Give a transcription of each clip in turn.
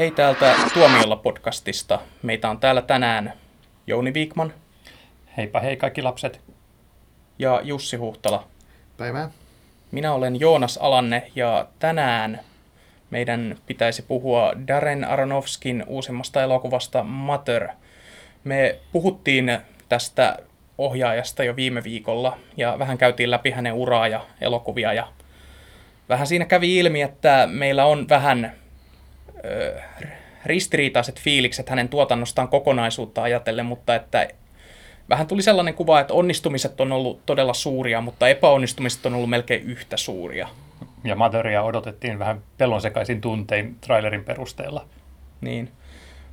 Hei täältä Tuomiolla podcastista. Meitä on täällä tänään Jouni Viikman Heipä hei kaikki lapset. ja Jussi Huhtala. Päivää. Minä olen Joonas Alanne ja tänään meidän pitäisi puhua Darren Aronofskin uusimmasta elokuvasta Mother. Me puhuttiin tästä ohjaajasta jo viime viikolla ja vähän käytiin läpi hänen uraa ja elokuvia ja vähän siinä kävi ilmi, että meillä on vähän ristiriitaiset fiilikset hänen tuotannostaan kokonaisuutta ajatellen, mutta että vähän tuli sellainen kuva, että onnistumiset on ollut todella suuria, mutta epäonnistumiset on ollut melkein yhtä suuria. Ja Motheria odotettiin vähän pelonsekaisin tuntein trailerin perusteella. Niin.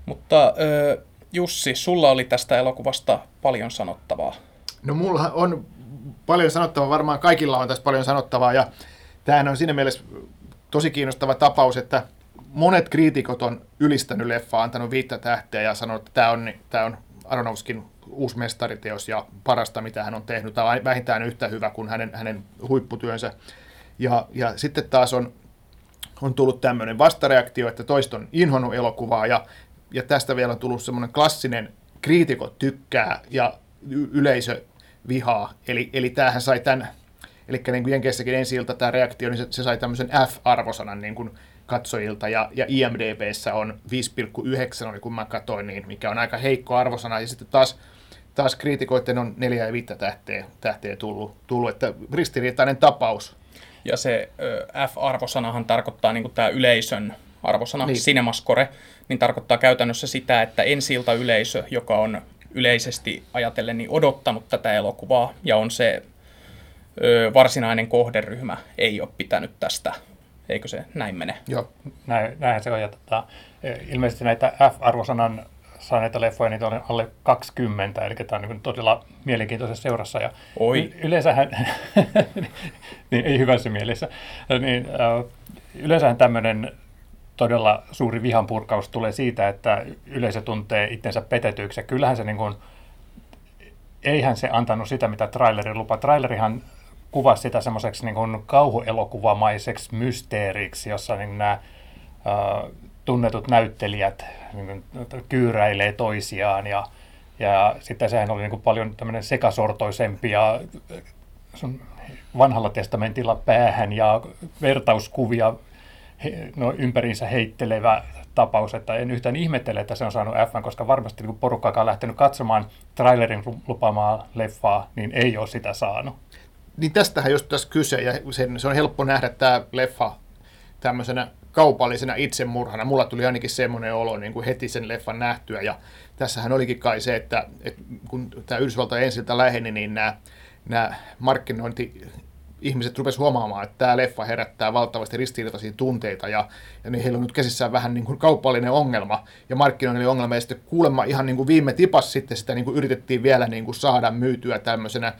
Mutta ö, Jussi, sulla oli tästä elokuvasta paljon sanottavaa. No mulla on paljon sanottavaa, varmaan kaikilla on tässä paljon sanottavaa ja tämähän on siinä mielessä tosi kiinnostava tapaus, että monet kriitikot on ylistänyt leffaa, antanut viittä tähteä ja sanonut, että tämä on, tämä on Aronofskin uusi mestariteos ja parasta, mitä hän on tehnyt. On vähintään yhtä hyvä kuin hänen, hänen huipputyönsä. Ja, ja sitten taas on, on tullut tämmöinen vastareaktio, että toista on inhonnut elokuvaa ja, ja tästä vielä on tullut semmoinen klassinen kriitikot tykkää ja y- yleisö vihaa. Eli, eli tämähän sai tämän, eli niin kuin Jenkeissäkin ensi ilta tämä reaktio, niin se, se sai tämmöisen F-arvosanan niin kuin katsojilta, ja, ja IMDBssä on 5,9, oli kun mä katsoin, niin, mikä on aika heikko arvosana, ja sitten taas, taas kriitikoiden on neljä ja viittä tähteä, tähteä tullut, tullut, että ristiriitainen tapaus. Ja se F-arvosanahan tarkoittaa niin tämä yleisön arvosana, niin. Niin. cinemascore, niin tarkoittaa käytännössä sitä, että ensi yleisö, joka on yleisesti ajatellen niin odottanut tätä elokuvaa ja on se ö, varsinainen kohderyhmä, ei ole pitänyt tästä. Eikö se näin mene? Joo. Näin, näinhän se on. Ja tota, ilmeisesti näitä F-arvosanan saaneita leffoja, niitä on alle 20, eli tämä on niin todella mielenkiintoisessa seurassa. Ja Oi. Yleensähän, niin ei hyvässä mielessä, niin, äh, yleensähän tämmöinen todella suuri vihanpurkaus tulee siitä, että yleisö tuntee itsensä petetyksi. Ja kyllähän se niin kuin, eihän se antanut sitä, mitä traileri lupa. Trailerihan kuvasi sitä semmoiseksi niin kuin kauhuelokuvamaiseksi mysteeriksi, jossa niin nämä äh, tunnetut näyttelijät niin kuin, kyyräilee toisiaan ja, ja sitten sehän oli niin kuin paljon tämmöinen sekasortoisempi ja sun vanhalla testamentilla päähän ja vertauskuvia he, no, ympäriinsä heittelevä tapaus, että en yhtään ihmettele, että se on saanut F, koska varmasti kun porukka, joka on lähtenyt katsomaan trailerin lupaamaa leffaa, niin ei ole sitä saanut. Niin tästähän just tässä kyse, ja sen, se on helppo nähdä tämä leffa tämmöisenä kaupallisena itsemurhana. Mulla tuli ainakin semmoinen olo niin kuin heti sen leffan nähtyä, ja tässähän olikin kai se, että, että kun tämä Yhdysvaltain ensiltä läheni, niin nämä, nämä markkinointi ihmiset rupesivat huomaamaan, että tämä leffa herättää valtavasti ristiriitaisia tunteita ja, ja niin heillä on nyt käsissään vähän niin kuin kaupallinen ongelma ja markkinoinnillinen ongelma ja sitten kuulemma ihan niin kuin viime tipas sitten sitä niin kuin yritettiin vielä niin kuin saada myytyä tämmöisenä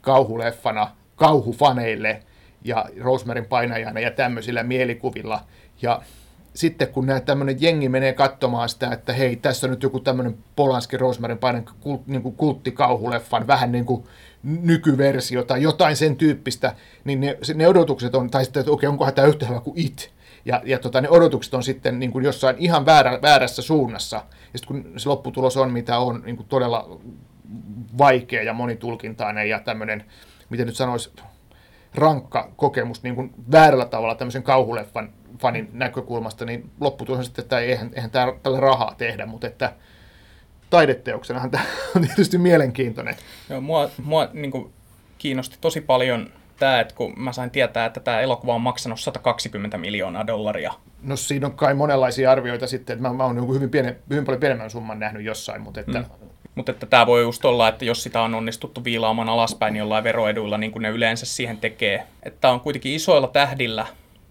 kauhuleffana kauhufaneille ja Rosemarin painajana ja tämmöisillä mielikuvilla. Ja sitten kun näet tämmöinen jengi menee katsomaan sitä, että hei, tässä on nyt joku tämmöinen Polanski Rosemarin painan kult, niin kuin kulttikauhuleffan vähän niin kuin nykyversio tai jotain sen tyyppistä, niin ne, ne odotukset on, tai sitten, että okei, onkohan tämä yhtä hyvä kuin It, ja, ja tota, ne odotukset on sitten niin kuin jossain ihan väärä, väärässä suunnassa, ja sitten kun se lopputulos on, mitä on, niin kuin todella vaikea ja monitulkintainen ja tämmöinen, miten nyt sanoisi, rankka kokemus niin kuin väärällä tavalla tämmöisen kauhuleffan fanin näkökulmasta, niin lopputulos on sitten, että eihän, eihän tää, tällä rahaa tehdä, mutta että taideteoksenahan tämä on tietysti mielenkiintoinen. Joo, mua, mua niin kuin, kiinnosti tosi paljon tämä, että kun mä sain tietää, että tämä elokuva on maksanut 120 miljoonaa dollaria. No siinä on kai monenlaisia arvioita sitten, että mä, mä oon jonkun hyvin, piene, hyvin paljon pienemmän summan nähnyt jossain, mutta että mm. Mutta että tämä voi just olla, että jos sitä on onnistuttu viilaamaan alaspäin jollain veroeduilla, niin kuin ne yleensä siihen tekee. Että on kuitenkin isoilla tähdillä,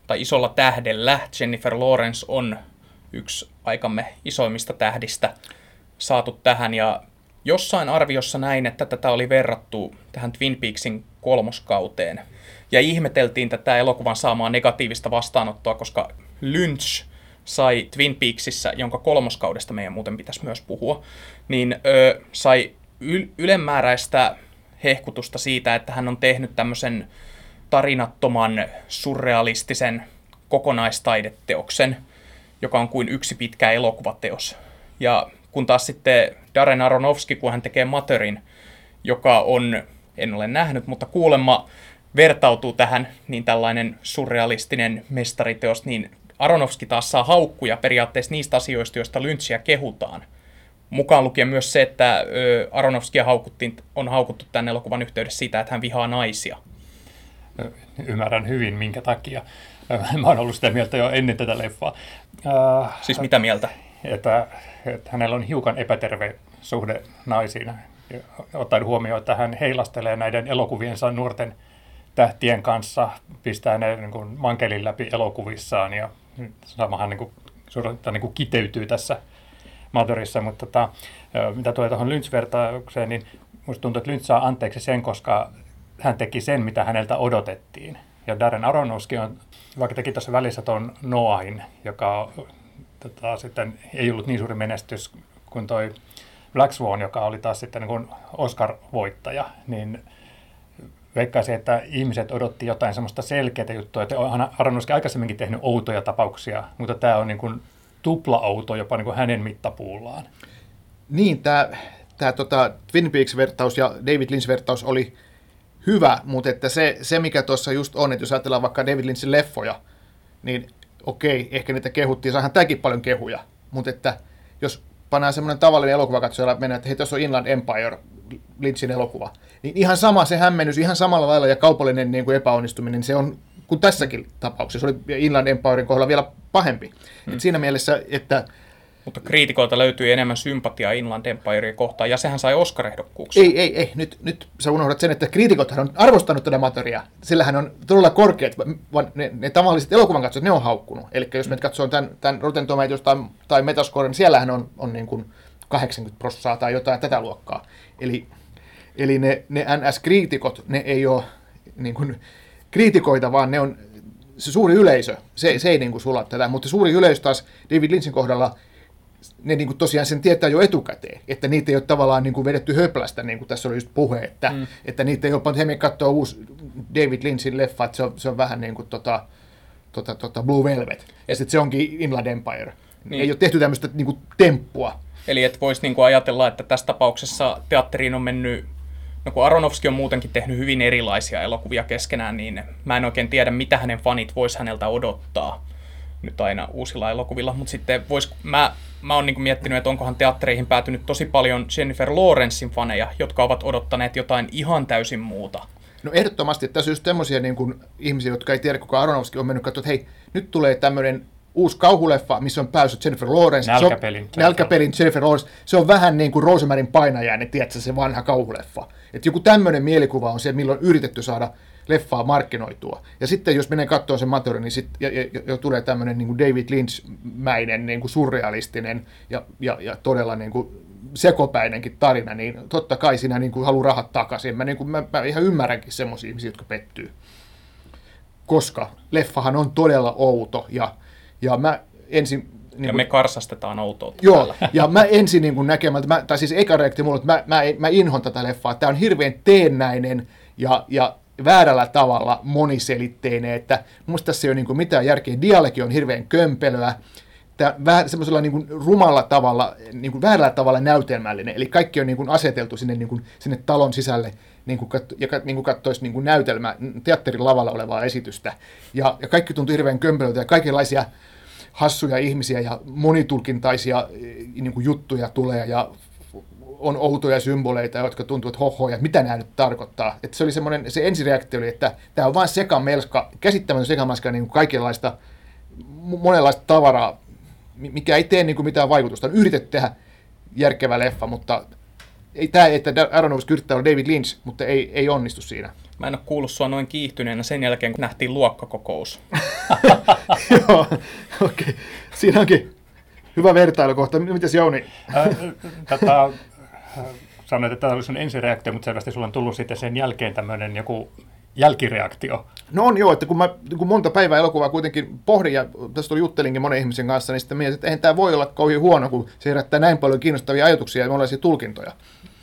tai isolla tähdellä, Jennifer Lawrence on yksi aikamme isoimmista tähdistä saatu tähän. Ja jossain arviossa näin, että tätä oli verrattu tähän Twin Peaksin kolmoskauteen. Ja ihmeteltiin tätä elokuvan saamaa negatiivista vastaanottoa, koska Lynch sai Twin Peaksissä, jonka kolmoskaudesta meidän muuten pitäisi myös puhua, niin ö, sai yl- ylemmääräistä hehkutusta siitä, että hän on tehnyt tämmöisen tarinattoman, surrealistisen kokonaistaideteoksen. joka on kuin yksi pitkä elokuvateos. Ja kun taas sitten Darren Aronofsky, kun hän tekee Materin, joka on, en ole nähnyt, mutta kuulemma vertautuu tähän, niin tällainen surrealistinen mestariteos, niin Aronofsky taas saa haukkuja periaatteessa niistä asioista, joista Lynchia kehutaan. Mukaan lukien myös se, että Aronofskia haukuttiin, on haukuttu tämän elokuvan yhteydessä siitä, että hän vihaa naisia. Ymmärrän hyvin, minkä takia. Mä oon ollut sitä mieltä jo ennen tätä leffaa. Siis mitä mieltä? Että, että hänellä on hiukan epäterve suhde naisiin, ottaen huomioon, että hän heilastelee näiden elokuviensa nuorten tähtien kanssa, pistää ne niin kuin mankelin läpi elokuvissaan ja samahan niin kuin, niin kuin kiteytyy tässä Motherissa, mutta tota, mitä tulee tuohon Lynch-vertaukseen, niin minusta tuntuu, että Lynch saa anteeksi sen, koska hän teki sen, mitä häneltä odotettiin. Ja Darren Aronofsky on, vaikka teki tuossa välissä tuon Noahin, joka tota, sitten ei ollut niin suuri menestys kuin toi Black Swan, joka oli taas sitten niin Oscar-voittaja, niin veikkaisin, että ihmiset odotti jotain semmoista selkeää juttua, että on Aronofsky aikaisemminkin tehnyt outoja tapauksia, mutta tämä on niin kuin tupla-outo jopa niin kuin hänen mittapuullaan. Niin, tämä, tämä tota, Twin Peaks-vertaus ja David Lynch-vertaus oli hyvä, mutta että se, se mikä tuossa just on, että jos ajatellaan vaikka David Lynchin leffoja, niin okei, ehkä niitä kehuttiin, saahan tämäkin paljon kehuja, mutta että jos pannaan semmoinen tavallinen elokuvakatsoja ja mennään, että hei, tuossa on Inland Empire, Lynchin elokuva, niin ihan sama se hämmennys, ihan samalla lailla ja kaupallinen niin kuin epäonnistuminen, se on kuin tässäkin tapauksessa. Se oli Inland Empiren kohdalla vielä pahempi. Hmm. Et siinä mielessä, että mutta kriitikoilta löytyi enemmän sympatiaa Inland Empirea kohtaan, ja sehän sai Oscar-ehdokkuuksia. Ei, ei, ei. Nyt, nyt sä unohdat sen, että kriitikothan on arvostanut tätä materiaa. Sillähän on todella korkeat, vaan ne, ne tavalliset elokuvan katsojat, ne on haukkunut. Eli jos me katsoo tämän, tämän Rotten Tomatoes tai, tai Metascore, niin siellähän on, on niin kuin 80 prossaa tai jotain tätä luokkaa. Eli, eli ne, ne NS-kriitikot, ne ei ole niin kuin, kriitikoita, vaan ne on se suuri yleisö. Se, se ei niin kuin sula tätä, mutta suuri yleisö taas David Lynchin kohdalla – ne niin kuin tosiaan sen tietää jo etukäteen, että niitä ei ole tavallaan niin kuin vedetty höplästä, niin kuin tässä oli just puhe, että, mm. että niitä ei ole pantu, he katsoa uusi David Lynchin leffa, että se on, se on vähän niin kuin tota, tota, tota Blue Velvet, ja sitten se onkin Inland Empire. Niin. Ei ole tehty tämmöistä niin kuin temppua. Eli että voisi niin kuin ajatella, että tässä tapauksessa teatteriin on mennyt No kun Aronofsky on muutenkin tehnyt hyvin erilaisia elokuvia keskenään, niin mä en oikein tiedä, mitä hänen fanit vois häneltä odottaa nyt aina uusilla elokuvilla, mutta sitten vois, mä, mä oon niinku miettinyt, että onkohan teattereihin päätynyt tosi paljon Jennifer Lawrencein faneja, jotka ovat odottaneet jotain ihan täysin muuta. No ehdottomasti, että tässä on just tämmöisiä niin kuin, ihmisiä, jotka ei tiedä, kuka Aronofsky on mennyt katsoa, että hei, nyt tulee tämmöinen uusi kauhuleffa, missä on päässyt Jennifer Lawrence. Nälkäpelin. Se on, nälkäpelin Jennifer Lawrence. Se on vähän niin kuin Rosemarin painajainen, tiedätkö, se vanha kauhuleffa. Että joku tämmöinen mielikuva on se, milloin on yritetty saada leffaa markkinoitua. Ja sitten jos menee katsomaan sen materiaalin, niin sit, ja, ja, ja, tulee tämmöinen niin kuin David Lynch-mäinen niin kuin surrealistinen ja, ja, ja todella niin kuin sekopäinenkin tarina, niin totta kai sinä niin kuin haluaa rahat takaisin. Mä, niin kuin, mä, mä ihan ymmärränkin semmoisia ihmisiä, jotka pettyy. Koska leffahan on todella outo ja, ja mä ensin niin ja me karsastetaan outoutta Joo, täällä. ja mä ensin niin näkemään, mä, tai siis eka reaktio mulle, että mä, mä, mä inhon tätä leffaa. Tämä on hirveän teennäinen ja, ja väärällä tavalla moniselitteinen, että musta tässä ei ole niin mitään järkeä. Dialogi on hirveän kömpelöä, tämä semmoisella niin rumalla tavalla, niin kuin väärällä tavalla näytelmällinen, eli kaikki on niin kuin aseteltu sinne, niin kuin, sinne talon sisälle, niin kuin, katso, ja niin kuin katsoisi niin kuin näytelmä, teatterin lavalla olevaa esitystä, ja, ja kaikki tuntuu hirveän kömpelöltä, ja kaikenlaisia hassuja ihmisiä ja monitulkintaisia niin kuin juttuja tulee, ja on outoja symboleita, jotka tuntuu, että hohoja, mitä nämä nyt tarkoittaa. Että se oli semmoinen, se ensireaktio oli, että tämä on vain sekamelska, käsittämätön sekamelska niin kuin kaikenlaista, monenlaista tavaraa, mikä ei tee niin kuin mitään vaikutusta. On yritetty tehdä järkevä leffa, mutta ei tämä, että Aronofsky yrittää olla David Lynch, mutta ei, ei onnistu siinä. Mä en ole kuullut sua noin kiihtyneenä sen jälkeen, kun nähtiin luokkakokous. Joo, okei. Okay. Siinä onkin hyvä vertailukohta. Mitäs Jouni? Tätä sanoit, että tämä oli sun ensireaktio, mutta selvästi sulla on tullut sitten sen jälkeen tämmöinen joku jälkireaktio. No on joo, että kun, mä, kun monta päivää elokuvaa kuitenkin pohdin ja tästä oli juttelinkin monen ihmisen kanssa, niin sitten mietin, että eihän tämä voi olla kauhean huono, kun se herättää näin paljon kiinnostavia ajatuksia ja monenlaisia tulkintoja.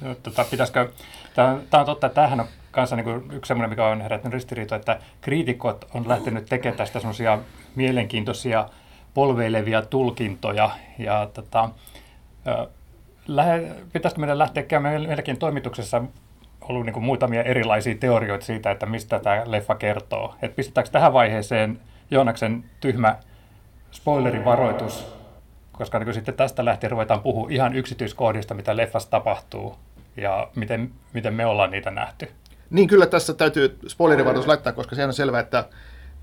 No, tota, pitäisikö, tämä, tämä on totta, että tämähän on kanssa niin yksi semmoinen, mikä on herättänyt ristiriitoa, että kriitikot on lähtenyt tekemään tästä semmoisia mielenkiintoisia polveilevia tulkintoja. Ja tota, lähe, pitäisikö meidän lähteä käymään meilläkin toimituksessa ollut niin kuin muutamia erilaisia teorioita siitä, että mistä tämä leffa kertoo. Et pistetäänkö tähän vaiheeseen Joonaksen tyhmä spoilerivaroitus, koska niin sitten tästä lähtien ruvetaan puhua ihan yksityiskohdista, mitä leffassa tapahtuu ja miten, miten me ollaan niitä nähty. Niin kyllä tässä täytyy spoilerivaroitus laittaa, koska se on selvää, että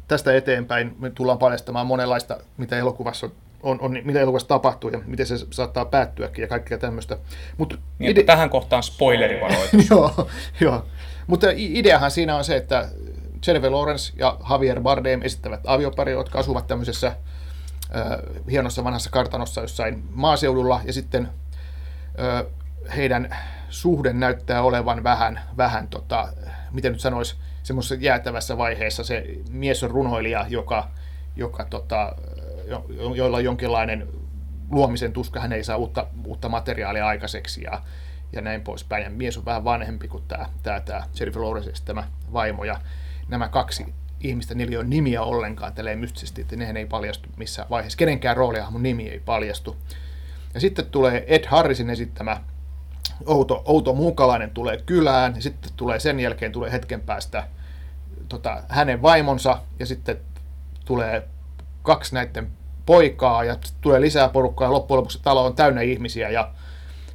tästä eteenpäin me tullaan paljastamaan monenlaista, mitä elokuvassa on, on, mitä elokuvassa tapahtuu ja miten se saattaa päättyäkin ja kaikkea tämmöistä. Mut niin, ide- tähän kohtaan spoilerivaroitus. joo, joo. Mutta ideahan siinä on se, että Jennifer Lawrence ja Javier Bardem esittävät aviopari, jotka asuvat tämmöisessä äh, hienossa vanhassa kartanossa jossain maaseudulla, ja sitten äh, heidän suhde näyttää olevan vähän, vähän tota, miten nyt sanoisi, semmoisessa jäätävässä vaiheessa. Se mies on runoilija, joka, joka tota, jo, joilla on jonkinlainen luomisen tuska, hän ei saa uutta, uutta materiaalia aikaiseksi ja, ja näin poispäin. Ja mies on vähän vanhempi kuin tämä, tämä, tämä Jennifer Lawrence, tämä vaimo. Ja nämä kaksi ihmistä, niillä ei ole nimiä ollenkaan tälleen mystisesti, että nehän ei paljastu missään vaiheessa. Kenenkään roolia mun nimi ei paljastu. Ja sitten tulee Ed Harrisin esittämä outo, outo muukalainen tulee kylään, ja sitten tulee sen jälkeen tulee hetken päästä tota, hänen vaimonsa, ja sitten tulee kaksi näiden poikaa, ja tulee lisää porukkaa, ja loppujen lopuksi talo on täynnä ihmisiä, ja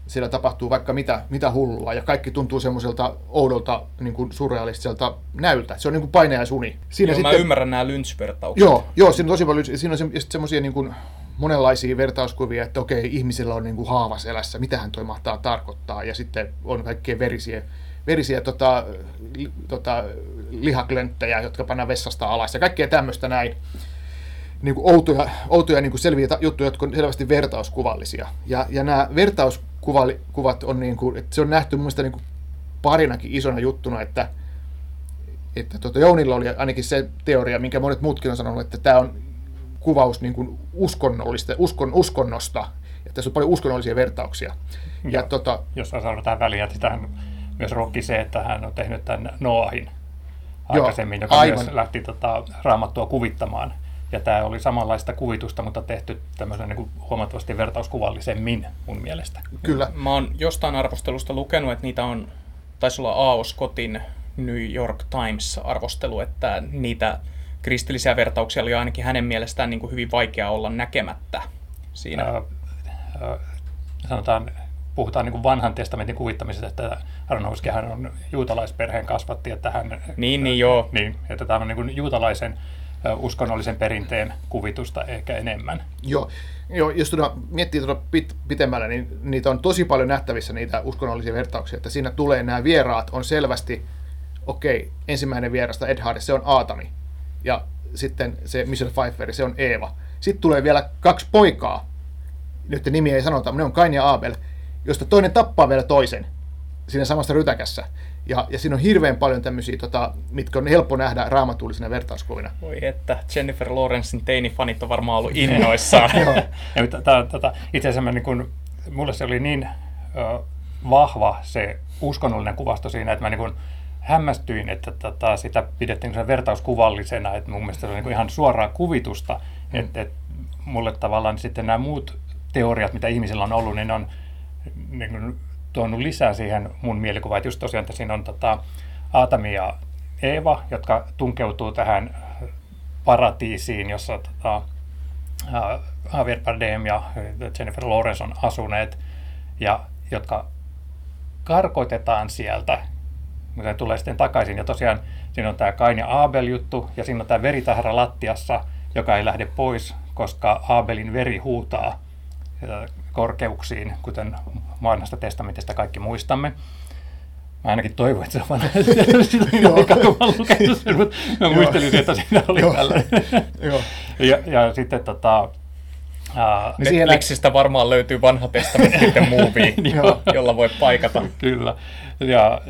siellä tapahtuu vaikka mitä, mitä hullua, ja kaikki tuntuu semmoiselta oudolta, niin kuin surrealistiselta näyltä. Se on niin kuin painajaisuni. Siinä joo, sitten, mä ymmärrän nämä lynch-vertaukset. Joo, joo, siinä on tosi paljon, siinä on semmoisia niin kuin, monenlaisia vertauskuvia, että okei, ihmisellä on niin kuin haavas elässä, mitähän toi mahtaa tarkoittaa, ja sitten on kaikkea verisiä, verisiä tota, li, tota, lihaklönttejä, jotka pannaan vessasta alas, ja kaikkea tämmöistä näin. Niin kuin outoja, outoja niin kuin selviä juttuja, jotka on selvästi vertauskuvallisia. Ja, ja nämä vertauskuvat on, niin kuin, että se on nähty mun mielestä niin kuin parinakin isona juttuna, että, että tota Jounilla oli ainakin se teoria, minkä monet muutkin on sanonut, että tämä on kuvaus niin kuin uskonnollista, uskon, uskonnosta. Ja tässä on paljon uskonnollisia vertauksia. Ja, ja tota, jos sanon tähän väliin, että sitähän myös rokki se, että hän on tehnyt tämän Noahin aikaisemmin, joo, joka aivan. myös lähti tota, raamattua kuvittamaan. Ja tämä oli samanlaista kuvitusta, mutta tehty tämmöisen niin kuin huomattavasti vertauskuvallisemmin mun mielestä. Kyllä. Mä oon jostain arvostelusta lukenut, että niitä on, taisi olla A.O. Scottin New York Times-arvostelu, että niitä kristillisiä vertauksia oli ainakin hänen mielestään niin kuin hyvin vaikea olla näkemättä siinä. Ää, ää, sanotaan, puhutaan niin kuin vanhan testamentin kuvittamisesta, että Aronowski hän on juutalaisperheen kasvatti, että hän... Niin, niin joo. Niin, että tämä on niin kuin juutalaisen uskonnollisen perinteen kuvitusta ehkä enemmän. Joo, Joo jos tuota, miettii tuota pit, pitemmällä, niin niitä on tosi paljon nähtävissä niitä uskonnollisia vertauksia, että siinä tulee nämä vieraat on selvästi, okei, okay, ensimmäinen vierasta Ed Harris, se on Aatami, ja sitten se Michelle Pfeiffer, se on Eeva. Sitten tulee vielä kaksi poikaa, nyt nimi ei sanota, ne on Kain ja Abel, josta toinen tappaa vielä toisen siinä samassa rytäkässä. Ja, ja siinä on hirveän paljon tämmöisiä, tota, mitkä on helppo nähdä raamatullisina vertauskuvina. Voi että, Jennifer Lawrencein teinifanit on varmaan ollut innoissaan. itse asiassa niin kun, mulle se oli niin ö, vahva se uskonnollinen kuvasto siinä, että mä niin kun, hämmästyin, että tota, sitä pidettiin sen vertauskuvallisena, että mun mielestä se oli niin ihan suoraa kuvitusta, mm. että, että mulle tavallaan sitten nämä muut teoriat, mitä ihmisillä on ollut, niin on niin kuin, tuonut lisää siihen mun mielikuvaan, että just tosiaan, että siinä on tota, Aatami ja Eeva, jotka tunkeutuu tähän paratiisiin, jossa tota, Javier Bardem ja Jennifer Lawrence on asuneet, ja jotka karkoitetaan sieltä mutta ne tulee sitten takaisin. Ja tosiaan siinä on tämä Kain ja Abel juttu, ja siinä on tämä veritahra lattiassa, joka ei lähde pois, koska Abelin veri huutaa korkeuksiin, kuten vanhasta testamentista kaikki muistamme. Mä ainakin toivon, että se on vanha mutta mä muistelin, että siinä oli tällainen. ja, ja sitten tota, Uh, Netflixistä varmaan löytyy vanha testamentti movie, jolla voi paikata. Kyllä. Ja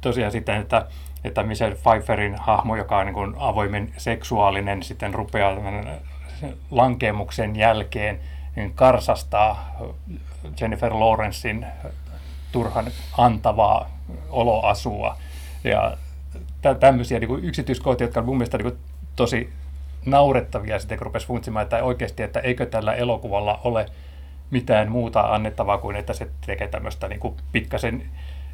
tosiaan sitten, että, että Michelle Pfeifferin hahmo, joka on niin kuin avoimen seksuaalinen, sitten rupeaa lankemuksen jälkeen niin karsastaa Jennifer Lawrencein turhan antavaa oloasua. Ja tä- tämmöisiä niin kuin yksityiskohtia, jotka on mun mielestä niin kuin tosi naurettavia sitten, kun rupesi funtsimaan, että oikeasti, että eikö tällä elokuvalla ole mitään muuta annettavaa kuin, että se tekee tämmöistä niin kuin pikkasen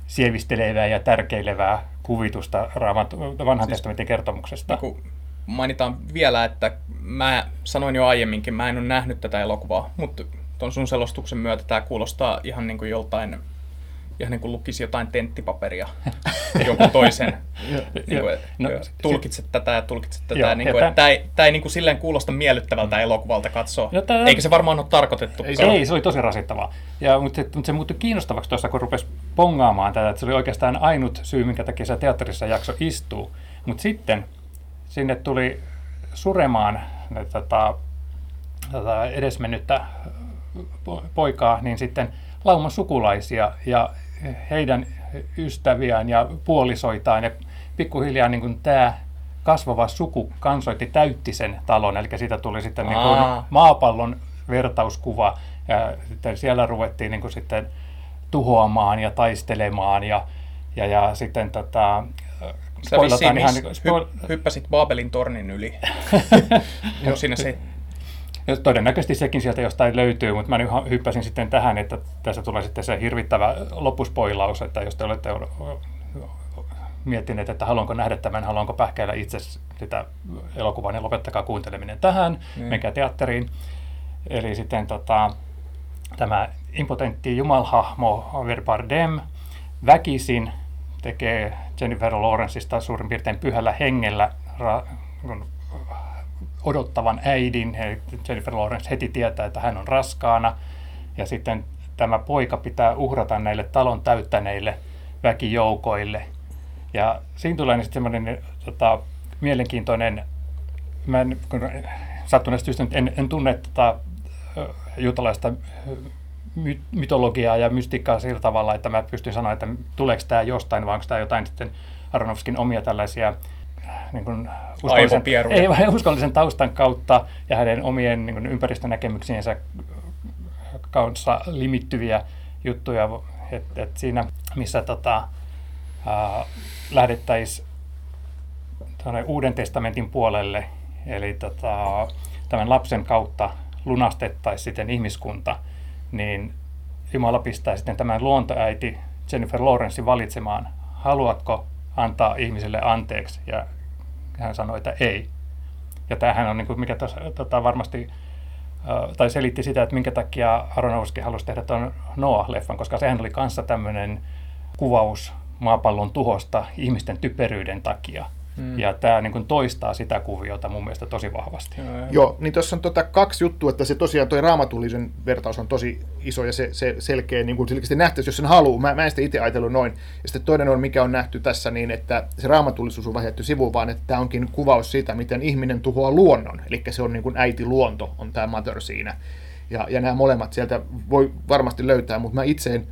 sievistelevää ja tärkeilevää kuvitusta Raamat, vanhan siis, testamentin kertomuksesta. Niin mainitaan vielä, että mä sanoin jo aiemminkin, mä en ole nähnyt tätä elokuvaa, mutta tuon sun selostuksen myötä tämä kuulostaa ihan niin kuin joltain ihan niin kuin lukisi jotain tenttipaperia joku toisen. niin kuin, no, tulkitset tätä ja tulkitset tätä. Joo, niin kuin, tämä ei, tämä ei niin kuin silleen kuulosta miellyttävältä elokuvalta katsoa. No, tämä, Eikä se varmaan ole tarkoitettu. Ei, se, ei, se oli tosi rasittavaa. Ja, mutta, se, mutta se muuttui kiinnostavaksi tuossa, kun rupesi pongaamaan tätä, että se oli oikeastaan ainut syy, minkä takia se teatterissa jakso istuu. Mutta sitten sinne tuli suremaan tätä, tätä tota, edesmennyttä poikaa, niin sitten lauman sukulaisia ja heidän ystäviään ja puolisoitaan. Ja pikkuhiljaa niin kuin tämä kasvava suku kansoitti täytti sen talon, eli siitä tuli sitten niin kuin maapallon vertauskuva. Ja sitten siellä ruvettiin niin kuin sitten tuhoamaan ja taistelemaan ja, ja, ja sitten tota, Sä vissiin ihan, niin, hy, hyppäsit Babelin tornin yli. Joo, siinä se ja todennäköisesti sekin sieltä jostain löytyy, mutta mä nyt hyppäsin sitten tähän, että tässä tulee sitten se hirvittävä loppuspoilaus, että jos te olette miettineet, että haluanko nähdä tämän, haluanko pähkäillä itse sitä elokuvaa, niin lopettakaa kuunteleminen tähän, mm. menkää teatteriin. Eli sitten tota, tämä impotentti jumalhahmo Ver Bardem väkisin tekee Jennifer Lawrenceista suurin piirtein pyhällä hengellä ra- odottavan äidin. Jennifer Lawrence heti tietää, että hän on raskaana. Ja sitten tämä poika pitää uhrata näille talon täyttäneille väkijoukoille. Ja siinä tulee sitten semmoinen tota, mielenkiintoinen, mä en, sattuneesta syystä en, en tunne tota, jutalaista mytologiaa ja mystiikkaa sillä tavalla, että mä pystyn sanoa, että tuleeko tämä jostain, vai onko tämä jotain sitten Aronofskin omia tällaisia niin kuin uskollisen, ei, vai uskollisen taustan kautta ja hänen omien niin kuin ympäristönäkemyksiensä kanssa limittyviä juttuja. Et, et siinä, missä tota, lähdettäisiin Uuden testamentin puolelle, eli tota, tämän lapsen kautta lunastettaisiin sitten ihmiskunta, niin Jumala pistää sitten tämän luontoäiti Jennifer Lawrence valitsemaan, haluatko antaa ihmiselle anteeksi. Ja hän sanoi, että ei. Ja tämähän on, niin kuin, mikä tos, tota, varmasti tai selitti sitä, että minkä takia Aronofsky halusi tehdä tuon Noah-leffan, koska sehän oli kanssa tämmöinen kuvaus maapallon tuhosta ihmisten typeryyden takia. Mm. Ja tämä niin kuin toistaa sitä kuviota mun mielestä tosi vahvasti. Joo, Joo niin tuossa on tota kaksi juttua, että se tosiaan toi raamatullisen vertaus on tosi iso ja se, se selkeä, niin kuin selkeästi nähtäisi, jos sen haluaa. Mä, mä en sitä itse ajatellut noin. Ja sitten toinen on, mikä on nähty tässä niin, että se raamatullisuus on vähetty sivuun, vaan että tämä onkin kuvaus siitä, miten ihminen tuhoaa luonnon. Eli se on niin kuin äiti luonto, on tämä mother siinä. Ja, ja nämä molemmat sieltä voi varmasti löytää, mutta mä itse en,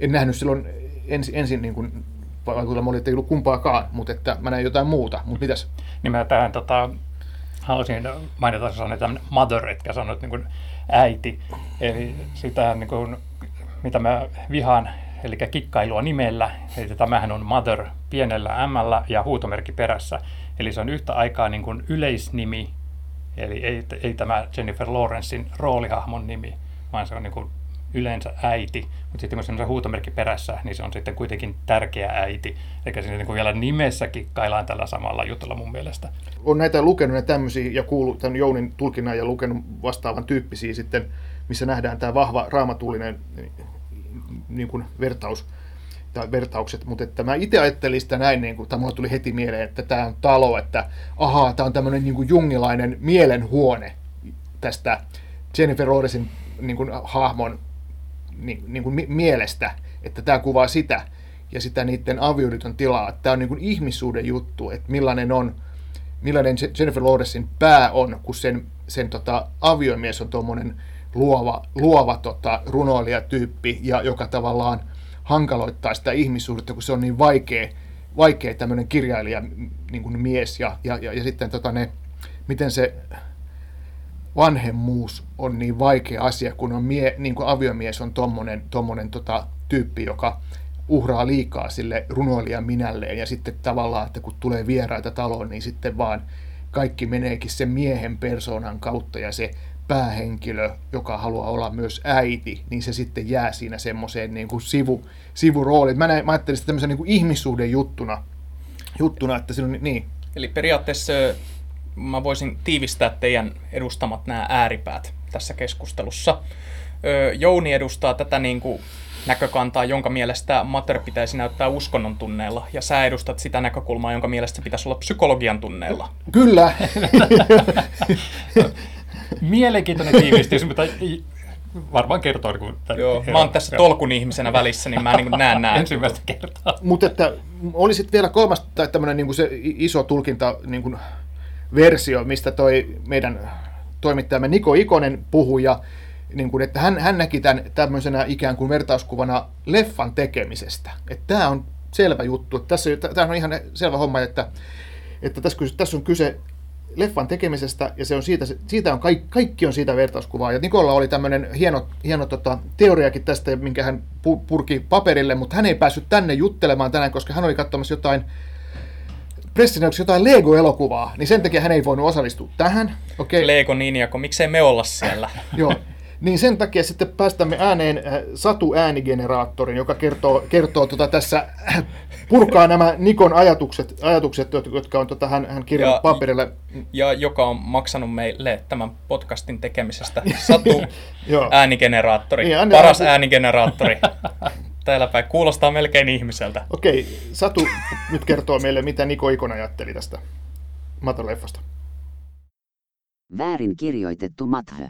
en nähnyt silloin ensin, ensin niin kuin vaikutelma oli, että ei ollut kumpaakaan, mutta että mä näin jotain muuta. Mutta mitäs? Niin mä tähän tota, haluaisin mainita, että sanoin tämän mother, etkä sanoit niin äiti. Eli sitä, niin kuin, mitä mä vihaan, eli kikkailua nimellä. Eli tämähän on mother pienellä m ja huutomerkki perässä. Eli se on yhtä aikaa niin kuin yleisnimi, eli ei, ei tämä Jennifer Lawrencein roolihahmon nimi, vaan se on niin kuin yleensä äiti, mutta sitten kun se on huutomerkki perässä, niin se on sitten kuitenkin tärkeä äiti. Eikä siinä niin vielä nimessäkin kailaan tällä samalla jutulla mun mielestä. On näitä lukenut ja tämmöisiä ja kuullut tämän Jounin tulkinnan ja lukenut vastaavan tyyppisiä sitten, missä nähdään tämä vahva raamatullinen niin kuin vertaus tai vertaukset, mutta että mä itse ajattelin sitä näin, niin kuin, tai mulle tuli heti mieleen, että tämä on talo, että ahaa, tämä on tämmöinen niin kuin jungilainen mielenhuone tästä Jennifer Lawrencein niin kuin, hahmon niin, niin kuin mielestä, että tämä kuvaa sitä ja sitä niiden avioliiton tilaa. Tämä on niin kuin ihmissuuden juttu, että millainen on, millainen Jennifer Lawrencein pää on, kun sen, sen tota, aviomies on tuommoinen luova, luova tota, runoilijatyyppi, ja joka tavallaan hankaloittaa sitä ihmissuhdetta, kun se on niin vaikea, vaikea tämmöinen kirjailija niin kuin mies, ja, ja, ja, ja sitten tota ne, miten se vanhemmuus on niin vaikea asia, kun, on mie, niin kuin aviomies on tommonen, tommonen tota, tyyppi, joka uhraa liikaa sille runoilijan minälleen ja sitten tavallaan, että kun tulee vieraita taloon, niin sitten vaan kaikki meneekin sen miehen persoonan kautta ja se päähenkilö, joka haluaa olla myös äiti, niin se sitten jää siinä semmoiseen niin kuin sivu, sivurooliin. Mä, näin, mä ajattelin sitä tämmöisen niin kuin ihmissuhden juttuna, juttuna, että siinä on niin. Eli periaatteessa mä voisin tiivistää teidän edustamat nämä ääripäät tässä keskustelussa. Jouni edustaa tätä niin kuin näkökantaa, jonka mielestä mater pitäisi näyttää uskonnon tunneilla, ja sä edustat sitä näkökulmaa, jonka mielestä se pitäisi olla psykologian tunneilla. Kyllä. Mielenkiintoinen tiivistys, mutta varmaan kertoo. Kun Joo, mä oon tässä tolkun ihmisenä välissä, niin mä niin näen nämä. Ensimmäistä kertaa. Mutta että olisit vielä kolmas tai tämmöinen niin se iso tulkinta niin kuin versio, mistä toi meidän toimittajamme Niko Ikonen puhui, ja niin kuin, että hän, hän näki tämän tämmöisenä ikään kuin vertauskuvana leffan tekemisestä. Että tämä on selvä juttu. Tässä, tämä on ihan selvä homma, että, että tässä, tässä on kyse leffan tekemisestä, ja se on siitä, siitä on kaikki, kaikki on siitä vertauskuvaa. Ja Nikolla oli tämmöinen hieno, hieno tota, teoriakin tästä, minkä hän purki paperille, mutta hän ei päässyt tänne juttelemaan tänään, koska hän oli katsomassa jotain pressinäytöksessä jotain Lego-elokuvaa, niin sen takia hän ei voinut osallistua tähän. Okay. Lego Ninjako, miksei me olla siellä? Joo, niin sen takia sitten päästämme ääneen äh, Satu-äänigeneraattorin, joka kertoo, kertoo tota tässä, äh, purkaa nämä Nikon ajatukset, ajatukset jotka on tota, hän, hän kirjannut ja, paperille. Ja joka on maksanut meille tämän podcastin tekemisestä. Satu äänigeneraattori, niin, paras äänigeneraattori. Täällä päin kuulostaa melkein ihmiseltä. Okei, Satu nyt kertoo meille, mitä Niko Ikon ajatteli tästä Mato-leffasta. Väärin kirjoitettu Mathö.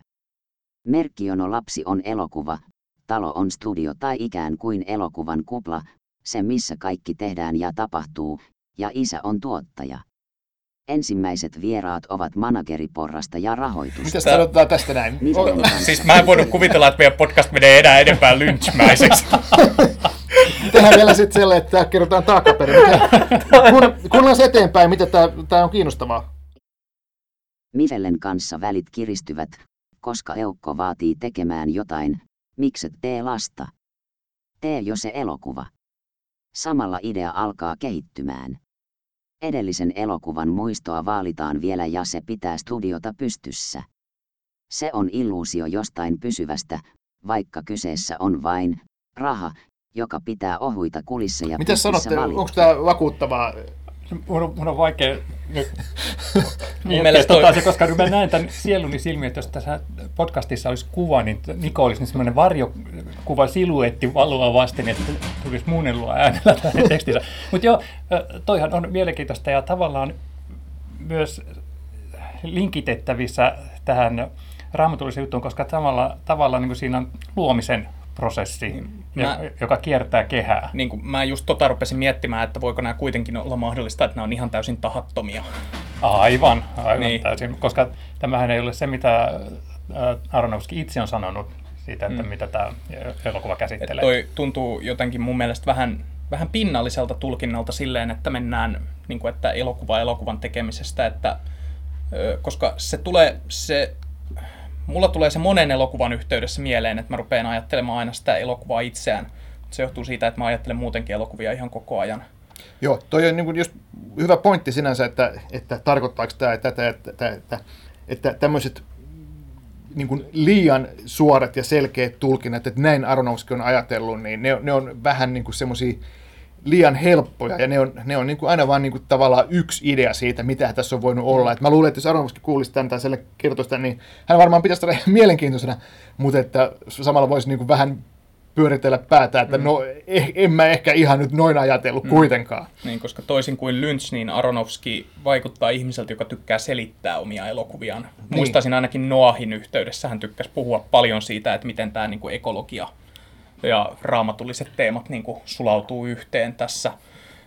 Merkkiono lapsi on elokuva, talo on studio tai ikään kuin elokuvan kupla, se missä kaikki tehdään ja tapahtuu, ja isä on tuottaja. Ensimmäiset vieraat ovat manageriporrasta ja rahoitusta. Mitä sanotaan tästä näin? siis mä en voinut kuvitella, että meidän podcast menee enää edempään lynchmäiseksi. Tehdään vielä sitten sellainen, että kerrotaan takaperin. Kun, kuunnellaan se eteenpäin, mitä tämä on kiinnostavaa. Mifellen kanssa välit kiristyvät, koska eukko vaatii tekemään jotain, mikset tee lasta? Tee jo se elokuva. Samalla idea alkaa kehittymään. Edellisen elokuvan muistoa vaalitaan vielä ja se pitää studiota pystyssä. Se on illuusio jostain pysyvästä, vaikka kyseessä on vain raha, joka pitää ohuita kulissa ja Mitä sanotte, onko tämä vakuuttavaa mun on, mun on vaikea nyt miettiä tota se, koska mä näen tämän sieluni silmiä, että jos tässä podcastissa olisi kuva, niin Niko olisi niin semmoinen varjokuva siluetti valoa vasten, että tulisi muunnelua äänellä tänne tekstissä. Mutta joo, toihan on mielenkiintoista ja tavallaan myös linkitettävissä tähän raamatulliseen juttuun, koska samalla tavalla niin kuin siinä on luomisen prosessi, niin, mä, joka kiertää kehää. Niin kuin mä just tota rupesin miettimään, että voiko nämä kuitenkin olla mahdollista, että nämä on ihan täysin tahattomia. Aivan, aivan niin. täysin, koska tämähän ei ole se, mitä Aronofsky itse on sanonut siitä, että mm. mitä tämä elokuva käsittelee. Et toi tuntuu jotenkin mun mielestä vähän, vähän pinnalliselta tulkinnalta silleen, että mennään niin kuin, että elokuva elokuvan tekemisestä, että koska se tulee, se mulla tulee se monen elokuvan yhteydessä mieleen, että mä rupean ajattelemaan aina sitä elokuvaa itseään. Se johtuu siitä, että mä ajattelen muutenkin elokuvia ihan koko ajan. Joo, toi on niin just hyvä pointti sinänsä, että, että tarkoittaako tämä, että, että, että, että, että tämmöiset niin kuin liian suorat ja selkeät tulkinnat, että näin Aronofsky on ajatellut, niin ne, ne on vähän niin semmoisia liian helppoja ja ne on, ne on niin kuin aina vain niin kuin tavallaan yksi idea siitä, mitä tässä on voinut olla. Et mä luulen, että jos Aronofsky kuulisi tämän tai selle kertoisi tämän, niin hän varmaan pitäisi sitä mielenkiintoisena, mutta että samalla voisi niin kuin vähän pyöritellä päätä, että mm. no eh, en mä ehkä ihan nyt noin ajatellut mm. kuitenkaan. Niin, koska toisin kuin Lynch, niin Aronofsky vaikuttaa ihmiseltä, joka tykkää selittää omia elokuviaan. Niin. Muistaisin ainakin Noahin yhteydessä, hän tykkäsi puhua paljon siitä, että miten tämä niin kuin ekologia ja raamatulliset teemat niin kuin sulautuu yhteen tässä.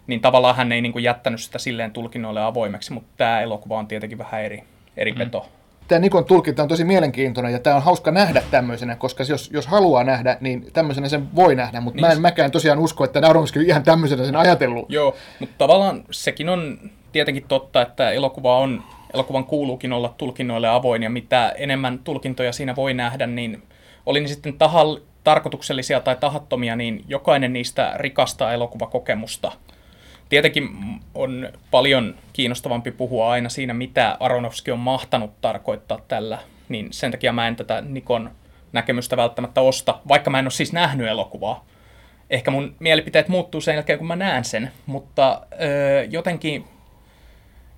Niin tavallaan hän ei niin kuin jättänyt sitä silleen tulkinnoille avoimeksi, mutta tämä elokuva on tietenkin vähän eri, eri mm. peto. Tämä Nikon tulkinta on tosi mielenkiintoinen ja tämä on hauska nähdä tämmöisenä, koska jos, jos haluaa nähdä, niin tämmöisenä sen voi nähdä, mutta niin. mä en mäkään tosiaan usko, että Nauromski ihan tämmöisenä sen ajatellut. Joo, mutta tavallaan sekin on tietenkin totta, että elokuva on, elokuvan kuuluukin olla tulkinnoille avoin ja mitä enemmän tulkintoja siinä voi nähdä, niin oli niin sitten tahal, tarkoituksellisia tai tahattomia, niin jokainen niistä rikastaa elokuvakokemusta. Tietenkin on paljon kiinnostavampi puhua aina siinä, mitä Aronofsky on mahtanut tarkoittaa tällä, niin sen takia mä en tätä Nikon näkemystä välttämättä osta, vaikka mä en ole siis nähnyt elokuvaa. Ehkä mun mielipiteet muuttuu sen jälkeen, kun mä näen sen, mutta öö, jotenkin,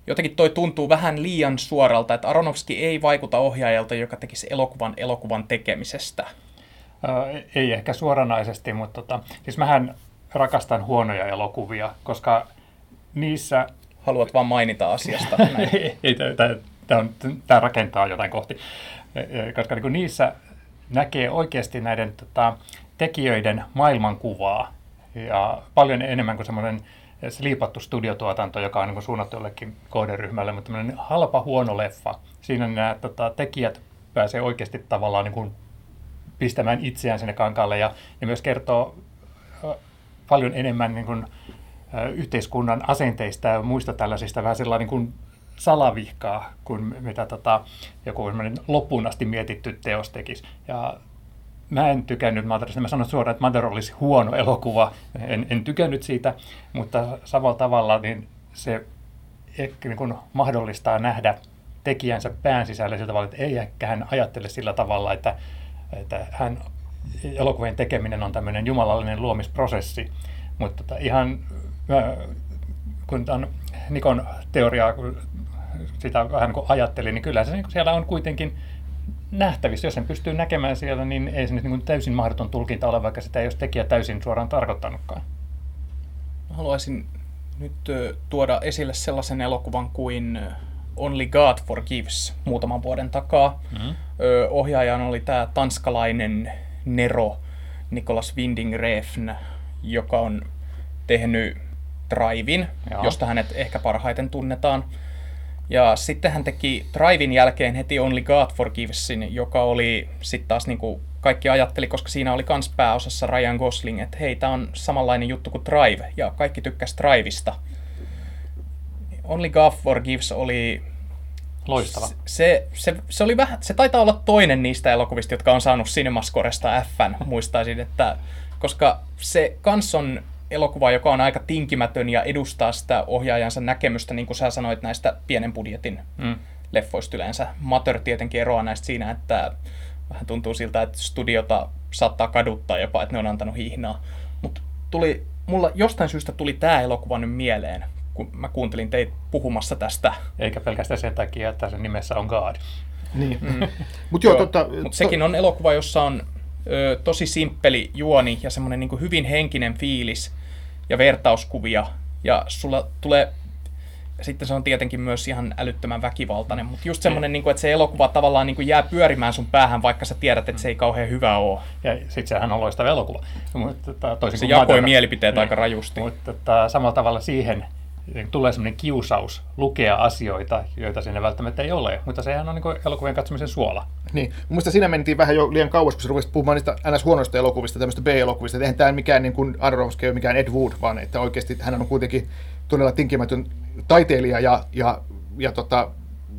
jotenkin toi tuntuu vähän liian suoralta, että Aronofsky ei vaikuta ohjaajalta, joka tekisi elokuvan elokuvan tekemisestä. Ei ehkä suoranaisesti, mutta tota, siis mähän rakastan huonoja elokuvia, koska niissä... Haluat vaan mainita asiasta. ei, tämä rakentaa jotain kohti. E, e, koska niin niissä näkee oikeasti näiden tota, tekijöiden maailmankuvaa ja paljon enemmän kuin semmoinen liipattu studiotuotanto, joka on niin suunnattu jollekin kohderyhmälle, mutta tämmöinen halpa huono leffa. Siinä nämä tota, tekijät pääsee oikeasti tavallaan niin kuin pistämään itseään sinne kankaalle ja ne myös kertoo paljon enemmän niin kuin, yhteiskunnan asenteista ja muista tällaisista vähän sellainen niin kuin salavihkaa kuin mitä tota, joku loppuun asti mietitty teos tekisi. Ja mä en tykännyt Motherista. Mä sanon suoraan, että Mother olisi huono elokuva. En, en tykännyt siitä, mutta samalla tavalla niin se ehkä niin kuin mahdollistaa nähdä tekijänsä pään sisällä sillä tavalla, että ei hän ajattele sillä tavalla, että, että hän elokuvien tekeminen on tämmöinen jumalallinen luomisprosessi. Mutta tota, ihan kun tämän Nikon teoriaa, kun sitä vähän niin ajattelin, niin kyllä se niin siellä on kuitenkin nähtävissä. Jos sen pystyy näkemään siellä, niin ei se nyt niin täysin mahdoton tulkinta ole, vaikka sitä ei olisi tekijä täysin suoraan tarkoittanutkaan. Haluaisin nyt tuoda esille sellaisen elokuvan kuin Only God Forgives muutaman vuoden takaa. Mm-hmm. Ohjaajana oli tämä tanskalainen Nero, Nicolas Winding Refn, joka on tehnyt Drivein, Joo. josta hänet ehkä parhaiten tunnetaan. Ja sitten hän teki Drivein jälkeen heti Only God Forgivesin, joka oli sitten taas niin kuin kaikki ajatteli, koska siinä oli kans pääosassa Ryan Gosling, että hei, tämä on samanlainen juttu kuin Drive, ja kaikki tykkäs Driveista. Only God Forgives oli Loistava. Se, se, se, oli vähän, se taitaa olla toinen niistä elokuvista, jotka on saanut Cinemascoresta Fn, muistaisin, että koska se kans on elokuva, joka on aika tinkimätön ja edustaa sitä ohjaajansa näkemystä, niin kuin sä sanoit näistä pienen budjetin mm. leffoista yleensä. Mater tietenkin eroaa näistä siinä, että vähän tuntuu siltä, että studiota saattaa kaduttaa jopa, että ne on antanut hihnaa. Mutta tuli, mulla jostain syystä tuli tämä elokuva nyt mieleen, kun mä kuuntelin teitä puhumassa tästä. Eikä pelkästään sen takia, että sen nimessä on God. Niin. Mm. Mut joo, tota, Mut sekin on elokuva, jossa on ö, tosi simppeli juoni ja semmoinen niin hyvin henkinen fiilis ja vertauskuvia. Ja sulla tulee sitten se on tietenkin myös ihan älyttömän väkivaltainen, mutta just semmoinen, niin kuin, että se elokuva tavallaan niin kuin jää pyörimään sun päähän, vaikka sä tiedät, että se ei kauhean hyvä ole. Ja sitten sehän on loistava elokuva. Mutta, toisin se jakoi mielipiteet niin, aika rajusti. Mutta samalla tavalla siihen tulee sellainen kiusaus lukea asioita, joita sinne välttämättä ei ole, mutta sehän on niin elokuvien katsomisen suola. Niin, mun siinä mentiin vähän jo liian kauas, kun sä rupesit puhumaan niistä ns. huonoista elokuvista, tämmöistä B-elokuvista. Eihän tämä mikään niin kuin Aronofsky mikään Ed Wood, vaan että oikeasti hän on kuitenkin todella tinkimätön taiteilija, ja, ja, ja tota,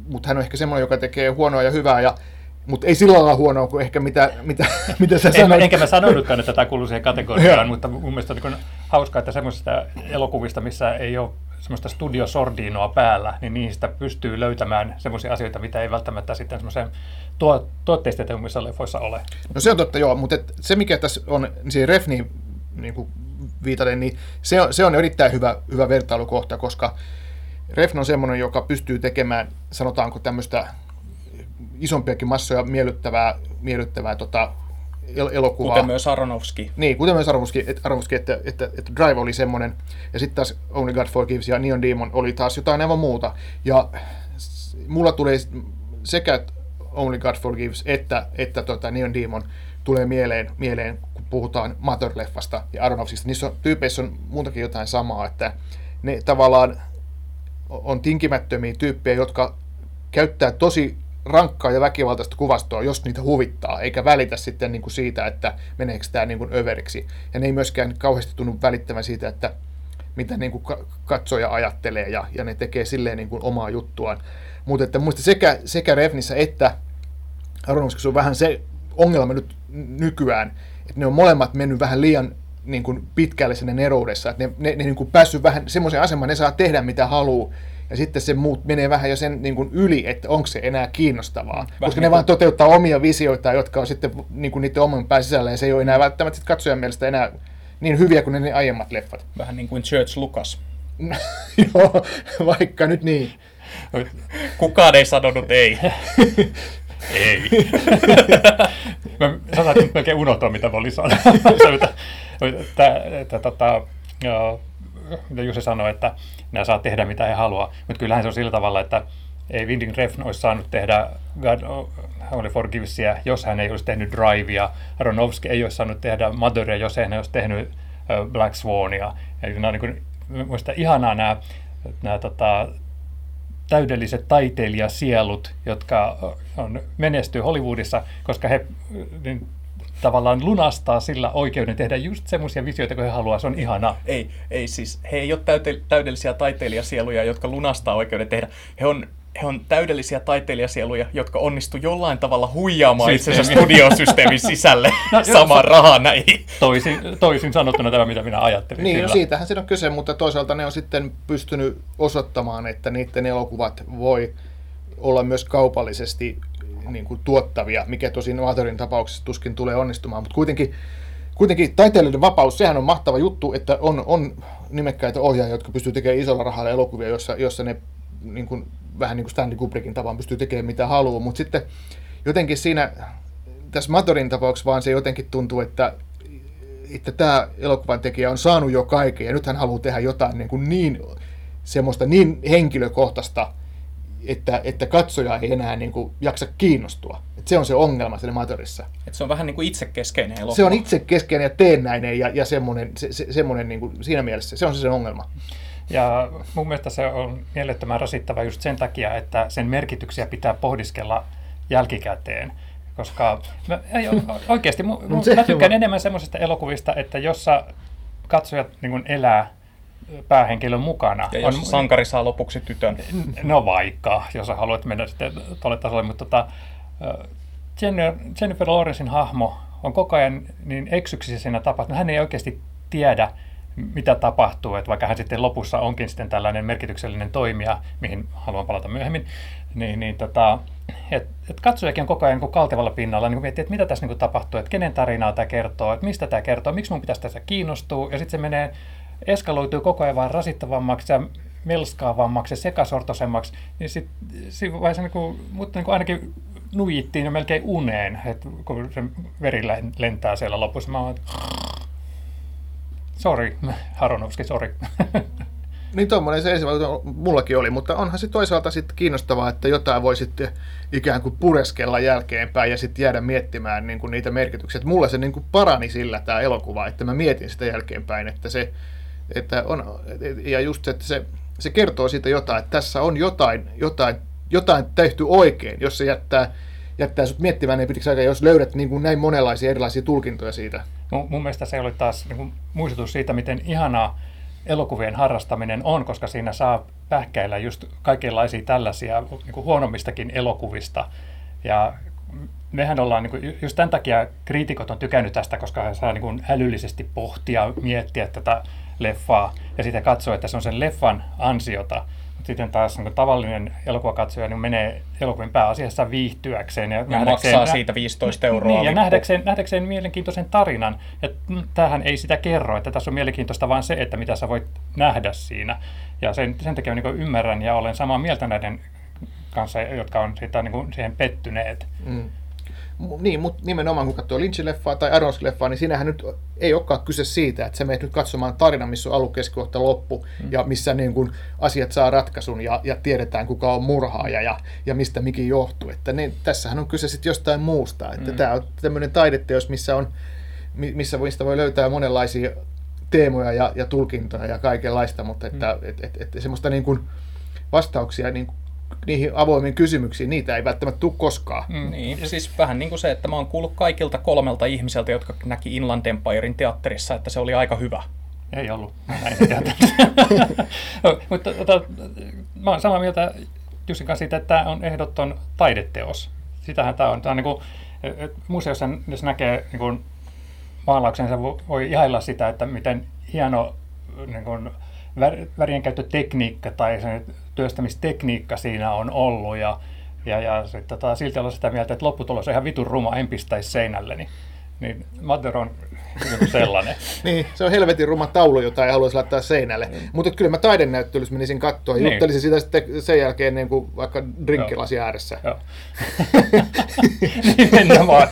mutta hän on ehkä semmoinen, joka tekee huonoa ja hyvää, ja mutta ei sillä lailla huonoa kuin ehkä mitä, mitä, mitä sä sanoit. Enkä mä sanonutkaan, että tämä kuuluu siihen kategoriaan, mutta mun mielestä on niin hauskaa, että semmoisista elokuvista, missä ei ole semmoista studiosordinoa päällä, niin niistä pystyy löytämään semmoisia asioita, mitä ei välttämättä sitten semmoiseen tuo, tuotteistetummissa leffoissa ole. No se on totta, joo, mutta se mikä tässä on siihen Refniin niin kuin viitaten, niin se on, se on erittäin hyvä, hyvä vertailukohta, koska Refn on semmoinen, joka pystyy tekemään, sanotaanko tämmöistä isompiakin massoja miellyttävää, miellyttävää tota, el- elokuvaa. Kuten myös Aronofsky. Niin, kuten myös Aronofsky, että, Aronofsky, että, että, että Drive oli semmoinen, ja sitten taas Only God Forgives ja Neon Demon oli taas jotain aivan muuta. Ja mulla tulee sekä Only God Forgives että, että tota Neon Demon tulee mieleen, mieleen, kun puhutaan Mother-leffasta ja Aronofskysta. Niissä on, tyypeissä on muutakin jotain samaa, että ne tavallaan on tinkimättömiä tyyppejä, jotka käyttää tosi rankkaa ja väkivaltaista kuvastoa, jos niitä huvittaa, eikä välitä sitten niin kuin siitä, että meneekö tämä niin kuin överiksi. Ja ne ei myöskään kauheasti tunnu välittävän siitä, että mitä niin kuin katsoja ajattelee, ja, ja ne tekee silleen niin kuin omaa juttuaan. Mutta että muista sekä, sekä Refnissä että Aronofskyssa on vähän se ongelma nyt nykyään, että ne on molemmat mennyt vähän liian niin kuin pitkälle sinne neroudessa, että ne, ne, ne niin kuin päässyt vähän semmoiseen asemaan, ne saa tehdä mitä haluaa, ja sitten se muut menee vähän jo sen niin kuin yli, että onko se enää kiinnostavaa. Vähän koska niin ne vaan toteuttaa omia visioita, jotka on sitten niin kuin niiden oman pään sisällä, ja se ei ole enää välttämättä katsojan mielestä enää niin hyviä kuin ne aiemmat leffat. Vähän niin kuin Church Lucas. Joo, vaikka nyt niin. Kukaan ei sanonut ei. ei. mä sanoin, että melkein unohtaa, mitä mä olin sanonut. Tota, mitä Jussi sanoi, että nämä saa tehdä mitä he haluaa. Mutta kyllähän se on sillä tavalla, että ei Winding Refn olisi saanut tehdä God Only Forgivesia, jos hän ei olisi tehnyt Drivea. Aronofsky ei olisi saanut tehdä Motheria, jos hän ei olisi tehnyt Black Swania. Eli nämä on niin kuin, ihanaa nämä, nämä tota, täydelliset taiteilijasielut, jotka on, menestyy Hollywoodissa, koska he niin, tavallaan lunastaa sillä oikeuden tehdä just semmoisia visioita, kun he haluaa. Se on ihana. Ei, ei siis. He ei ole täydellisiä taiteilijasieluja, jotka lunastaa oikeuden tehdä. He on he on täydellisiä taiteilijasieluja, jotka onnistu jollain tavalla huijaamaan itsensä studiosysteemin sisälle no, samaan rahaa näihin. Toisin, toisin sanottuna tämä, mitä minä ajattelin. Niin, no siitähän siinä on kyse, mutta toisaalta ne on sitten pystynyt osoittamaan, että niiden elokuvat voi olla myös kaupallisesti niin kuin tuottavia, mikä tosin Amatörin tapauksessa tuskin tulee onnistumaan, mutta kuitenkin, kuitenkin taiteilijoiden vapaus, sehän on mahtava juttu, että on, on nimekkäitä ohjaajia, jotka pystyy tekemään isolla rahalla elokuvia, jossa, jossa ne niin kuin, vähän niin kuin Stanley Kubrickin tapaan pystyy tekemään mitä haluaa, mutta sitten jotenkin siinä, tässä Matorin tapauksessa vaan se jotenkin tuntuu, että että tämä elokuvan tekijä on saanut jo kaiken ja nyt hän haluaa tehdä jotain niin, kuin niin semmoista niin henkilökohtaista, että, että katsoja ei enää niin kuin jaksa kiinnostua. Et se on se ongelma siinä Matorissa. Et se on vähän niin kuin itsekeskeinen elokuva. Se on itsekeskeinen ja teennäinen ja, ja semmoinen, se, se, semmoinen niin kuin siinä mielessä. Se on se, se ongelma. Ja mun mielestä se on mielettömän rasittava just sen takia, että sen merkityksiä pitää pohdiskella jälkikäteen. Koska mä, ei, oikeasti mu, mu, mä tykkään enemmän semmoisista elokuvista, että jossa katsojat niin elää päähenkilön mukana. Ja jos on, sankari saa lopuksi tytön. No vaikka, jos haluat mennä sitten tuolle tasolle, mutta tota, Jennifer Lawrencein hahmo on koko ajan niin eksyksissä siinä tapahtuu. Hän ei oikeasti tiedä, mitä tapahtuu, että vaikka hän sitten lopussa onkin sitten tällainen merkityksellinen toimija, mihin haluan palata myöhemmin, niin, niin tota, et, et katsojakin on koko ajan niin kaltevalla pinnalla, niin miettii, että mitä tässä niin tapahtuu, että kenen tarinaa tämä kertoo, että mistä tämä kertoo, miksi mun pitäisi tässä kiinnostua, ja sitten se menee, eskaloituu koko ajan vaan rasittavammaksi ja melskaavammaksi ja sekasortoisemmaksi, niin sitten vaiheessa niin kuin, mutta niin kuin ainakin nuijittiin jo melkein uneen, että kun se veri lentää siellä lopussa. Mä oon, Sori, Haronovski, sori. Niin tuommoinen se ensimmäinen mullakin oli, mutta onhan se toisaalta sitten kiinnostavaa, että jotain voi sitten ikään kuin pureskella jälkeenpäin ja sitten jäädä miettimään niin kuin niitä merkityksiä. Että mulla se niin kuin parani sillä tämä elokuva, että mä mietin sitä jälkeenpäin, että se, että on, ja just se, että se, se kertoo siitä jotain, että tässä on jotain, jotain, jotain tehty oikein, jos se jättää, jättää sut miettimään niin pitkiksi aikaa, jos löydät niin kuin näin monenlaisia erilaisia tulkintoja siitä. Mun, mun mielestä se oli taas niin kuin muistutus siitä, miten ihanaa elokuvien harrastaminen on, koska siinä saa pähkäillä just kaikenlaisia tällaisia niin kuin huonommistakin elokuvista. Ja mehän ollaan, niin kuin, just tämän takia kriitikot on tykännyt tästä, koska he saa niin kuin älyllisesti pohtia, miettiä tätä leffaa ja sitten katsoa, että se on sen leffan ansiota sitten taas niin tavallinen elokuvakatsoja niin menee elokuvien pääasiassa viihtyäkseen. Ja, ja nähdäkseen, maksaa siitä 15 euroa. Niin, ja nähdäkseen, nähdäkseen mielenkiintoisen tarinan. Ja tämähän ei sitä kerro, että tässä on mielenkiintoista vain se, että mitä sä voit nähdä siinä. Ja sen, sen takia niin ymmärrän ja olen samaa mieltä näiden kanssa, jotka on sitä, niin kuin siihen pettyneet. Mm. Niin, mutta nimenomaan kun katsoo Lynch-leffaa tai Aronofsky-leffaa, niin siinähän nyt ei olekaan kyse siitä, että sä menet nyt katsomaan tarina, missä on alu, keskikohta, loppu, mm. ja missä niin kun asiat saa ratkaisun ja, ja tiedetään, kuka on murhaaja ja, ja mistä mikin johtuu. Että niin, tässähän on kyse sitten jostain muusta. Että mm. Tämä on tämmöinen taideteos, missä, on, missä mistä voi löytää monenlaisia teemoja ja, ja tulkintoja ja kaikenlaista, mutta että mm. et, et, et, semmoista niin kuin vastauksia niin niihin avoimiin kysymyksiin, niitä ei välttämättä tule koskaan. Mm, niin, siis vähän niin kuin se, että mä oon kuullut kaikilta kolmelta ihmiseltä, jotka näki Inland Empirein teatterissa, että se oli aika hyvä. Ei ollut, Mutta tota, mä oon samaa mieltä Jussin kanssa siitä, että tämä on ehdoton taideteos. Sitähän tämä on. Tämä on niin kuin, museossa, jos näkee niin kuin maalauksensa voi ihailla sitä, että miten hieno niin kuin, värien käyttötekniikka tai sen työstämistekniikka siinä on ollut ja, ja, ja sit, tota, silti olla sitä mieltä, että lopputulos on ihan vitun ruma, en pistäisi seinälle, niin, niin Matter on sellainen. niin, se on helvetin ruma taulu, jota ei haluaisi laittaa seinälle. Mm. Mutta kyllä mä taidenäyttelyssä menisin katsoa ja niin. juttelisin sitä sitten sen jälkeen niin kuin vaikka drinkkilasi ääressä. Joo. Nimenomaan.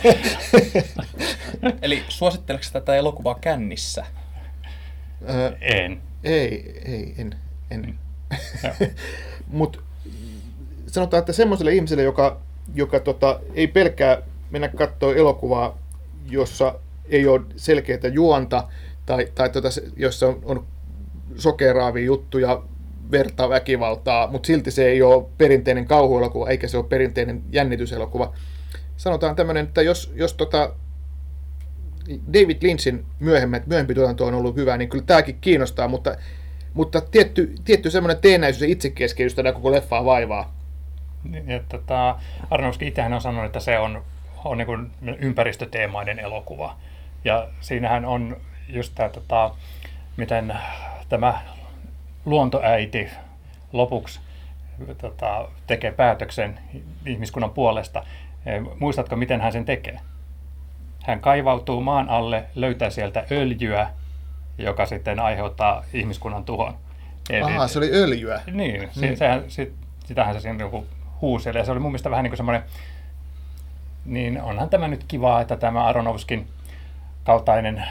Eli suositteleeko tätä elokuvaa kännissä? Öö, en. Ei, ei, en. en. Mm. Mutta sanotaan, että semmoiselle ihmiselle, joka, joka tota, ei pelkää mennä katsoa elokuvaa, jossa ei ole selkeää juonta, tai, tai tota, jossa on, on sokeraavia juttuja, verta, väkivaltaa, mutta silti se ei ole perinteinen kauhuelokuva, eikä se ole perinteinen jännityselokuva. Sanotaan tämmöinen, että jos, jos tota David Lynchin myöhemmät, myöhempi tuotanto on ollut hyvä, niin kyllä tämäkin kiinnostaa, mutta, mutta tietty, tietty semmoinen teenäisyys ja itsekeskeisyys tätä koko leffaa vaivaa. Ja, tota, Arnowski itsehän on sanonut, että se on, on niin ympäristöteemainen elokuva. Ja siinähän on just tämä, tota, miten tämä luontoäiti lopuksi tota, tekee päätöksen ihmiskunnan puolesta. Muistatko, miten hän sen tekee? Hän kaivautuu maan alle, löytää sieltä öljyä, joka sitten aiheuttaa ihmiskunnan tuhon. Eli, Aha, se oli öljyä. Niin, mm. se, sehän, sit, sitähän se siinä joku huuseli. Ja se oli mun mielestä vähän niin kuin semmoinen, niin onhan tämä nyt kiva, että tämä Aronovskin kaltainen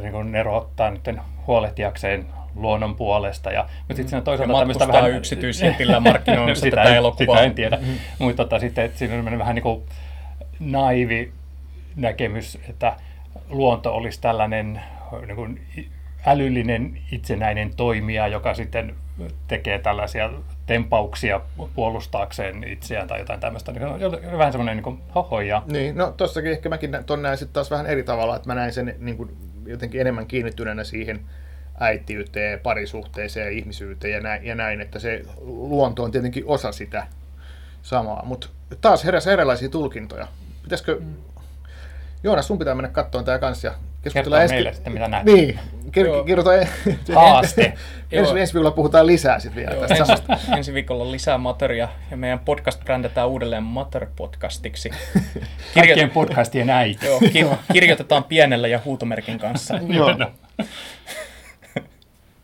niin kuin Nero ottaa nyt huolehtiakseen luonnon puolesta. Ja, mutta sitten siinä toisaalta ja tämmöistä vähän... yksityisjetillä markkinoimassa sitä, tätä elokuvaa. Sitä en tiedä. Mm-hmm. Mutta tota, sitten, että siinä on vähän niin kuin naivi näkemys, että luonto olisi tällainen niin kuin älyllinen itsenäinen toimija, joka sitten tekee tällaisia tempauksia puolustaakseen itseään tai jotain tämmöistä. Niin on vähän semmoinen niin hohoja. Niin, no tossakin ehkä mäkin ton näin sitten taas vähän eri tavalla, että mä näin sen niin kuin jotenkin enemmän kiinnittyneenä siihen äitiyteen, parisuhteeseen, ihmisyyteen ja näin, ja näin, että se luonto on tietenkin osa sitä samaa. Mutta taas heräsi erilaisia tulkintoja. Pitäisikö mm. Joonas, sun pitää mennä katsomaan tämä kanssa ja keskustella ensi... meille sitten, mitä näet. Niin, kir- kirjoita en... Haaste. ensi, ensi viikolla puhutaan lisää sitten vielä Joo, tästä ensi, samasta. ensi viikolla lisää materia ja meidän podcast brändätään uudelleen Mater-podcastiksi. Kirjoit... Kaikkien podcastien äiti. Joo, ki- kirjoitetaan pienellä ja huutomerkin kanssa. Joo.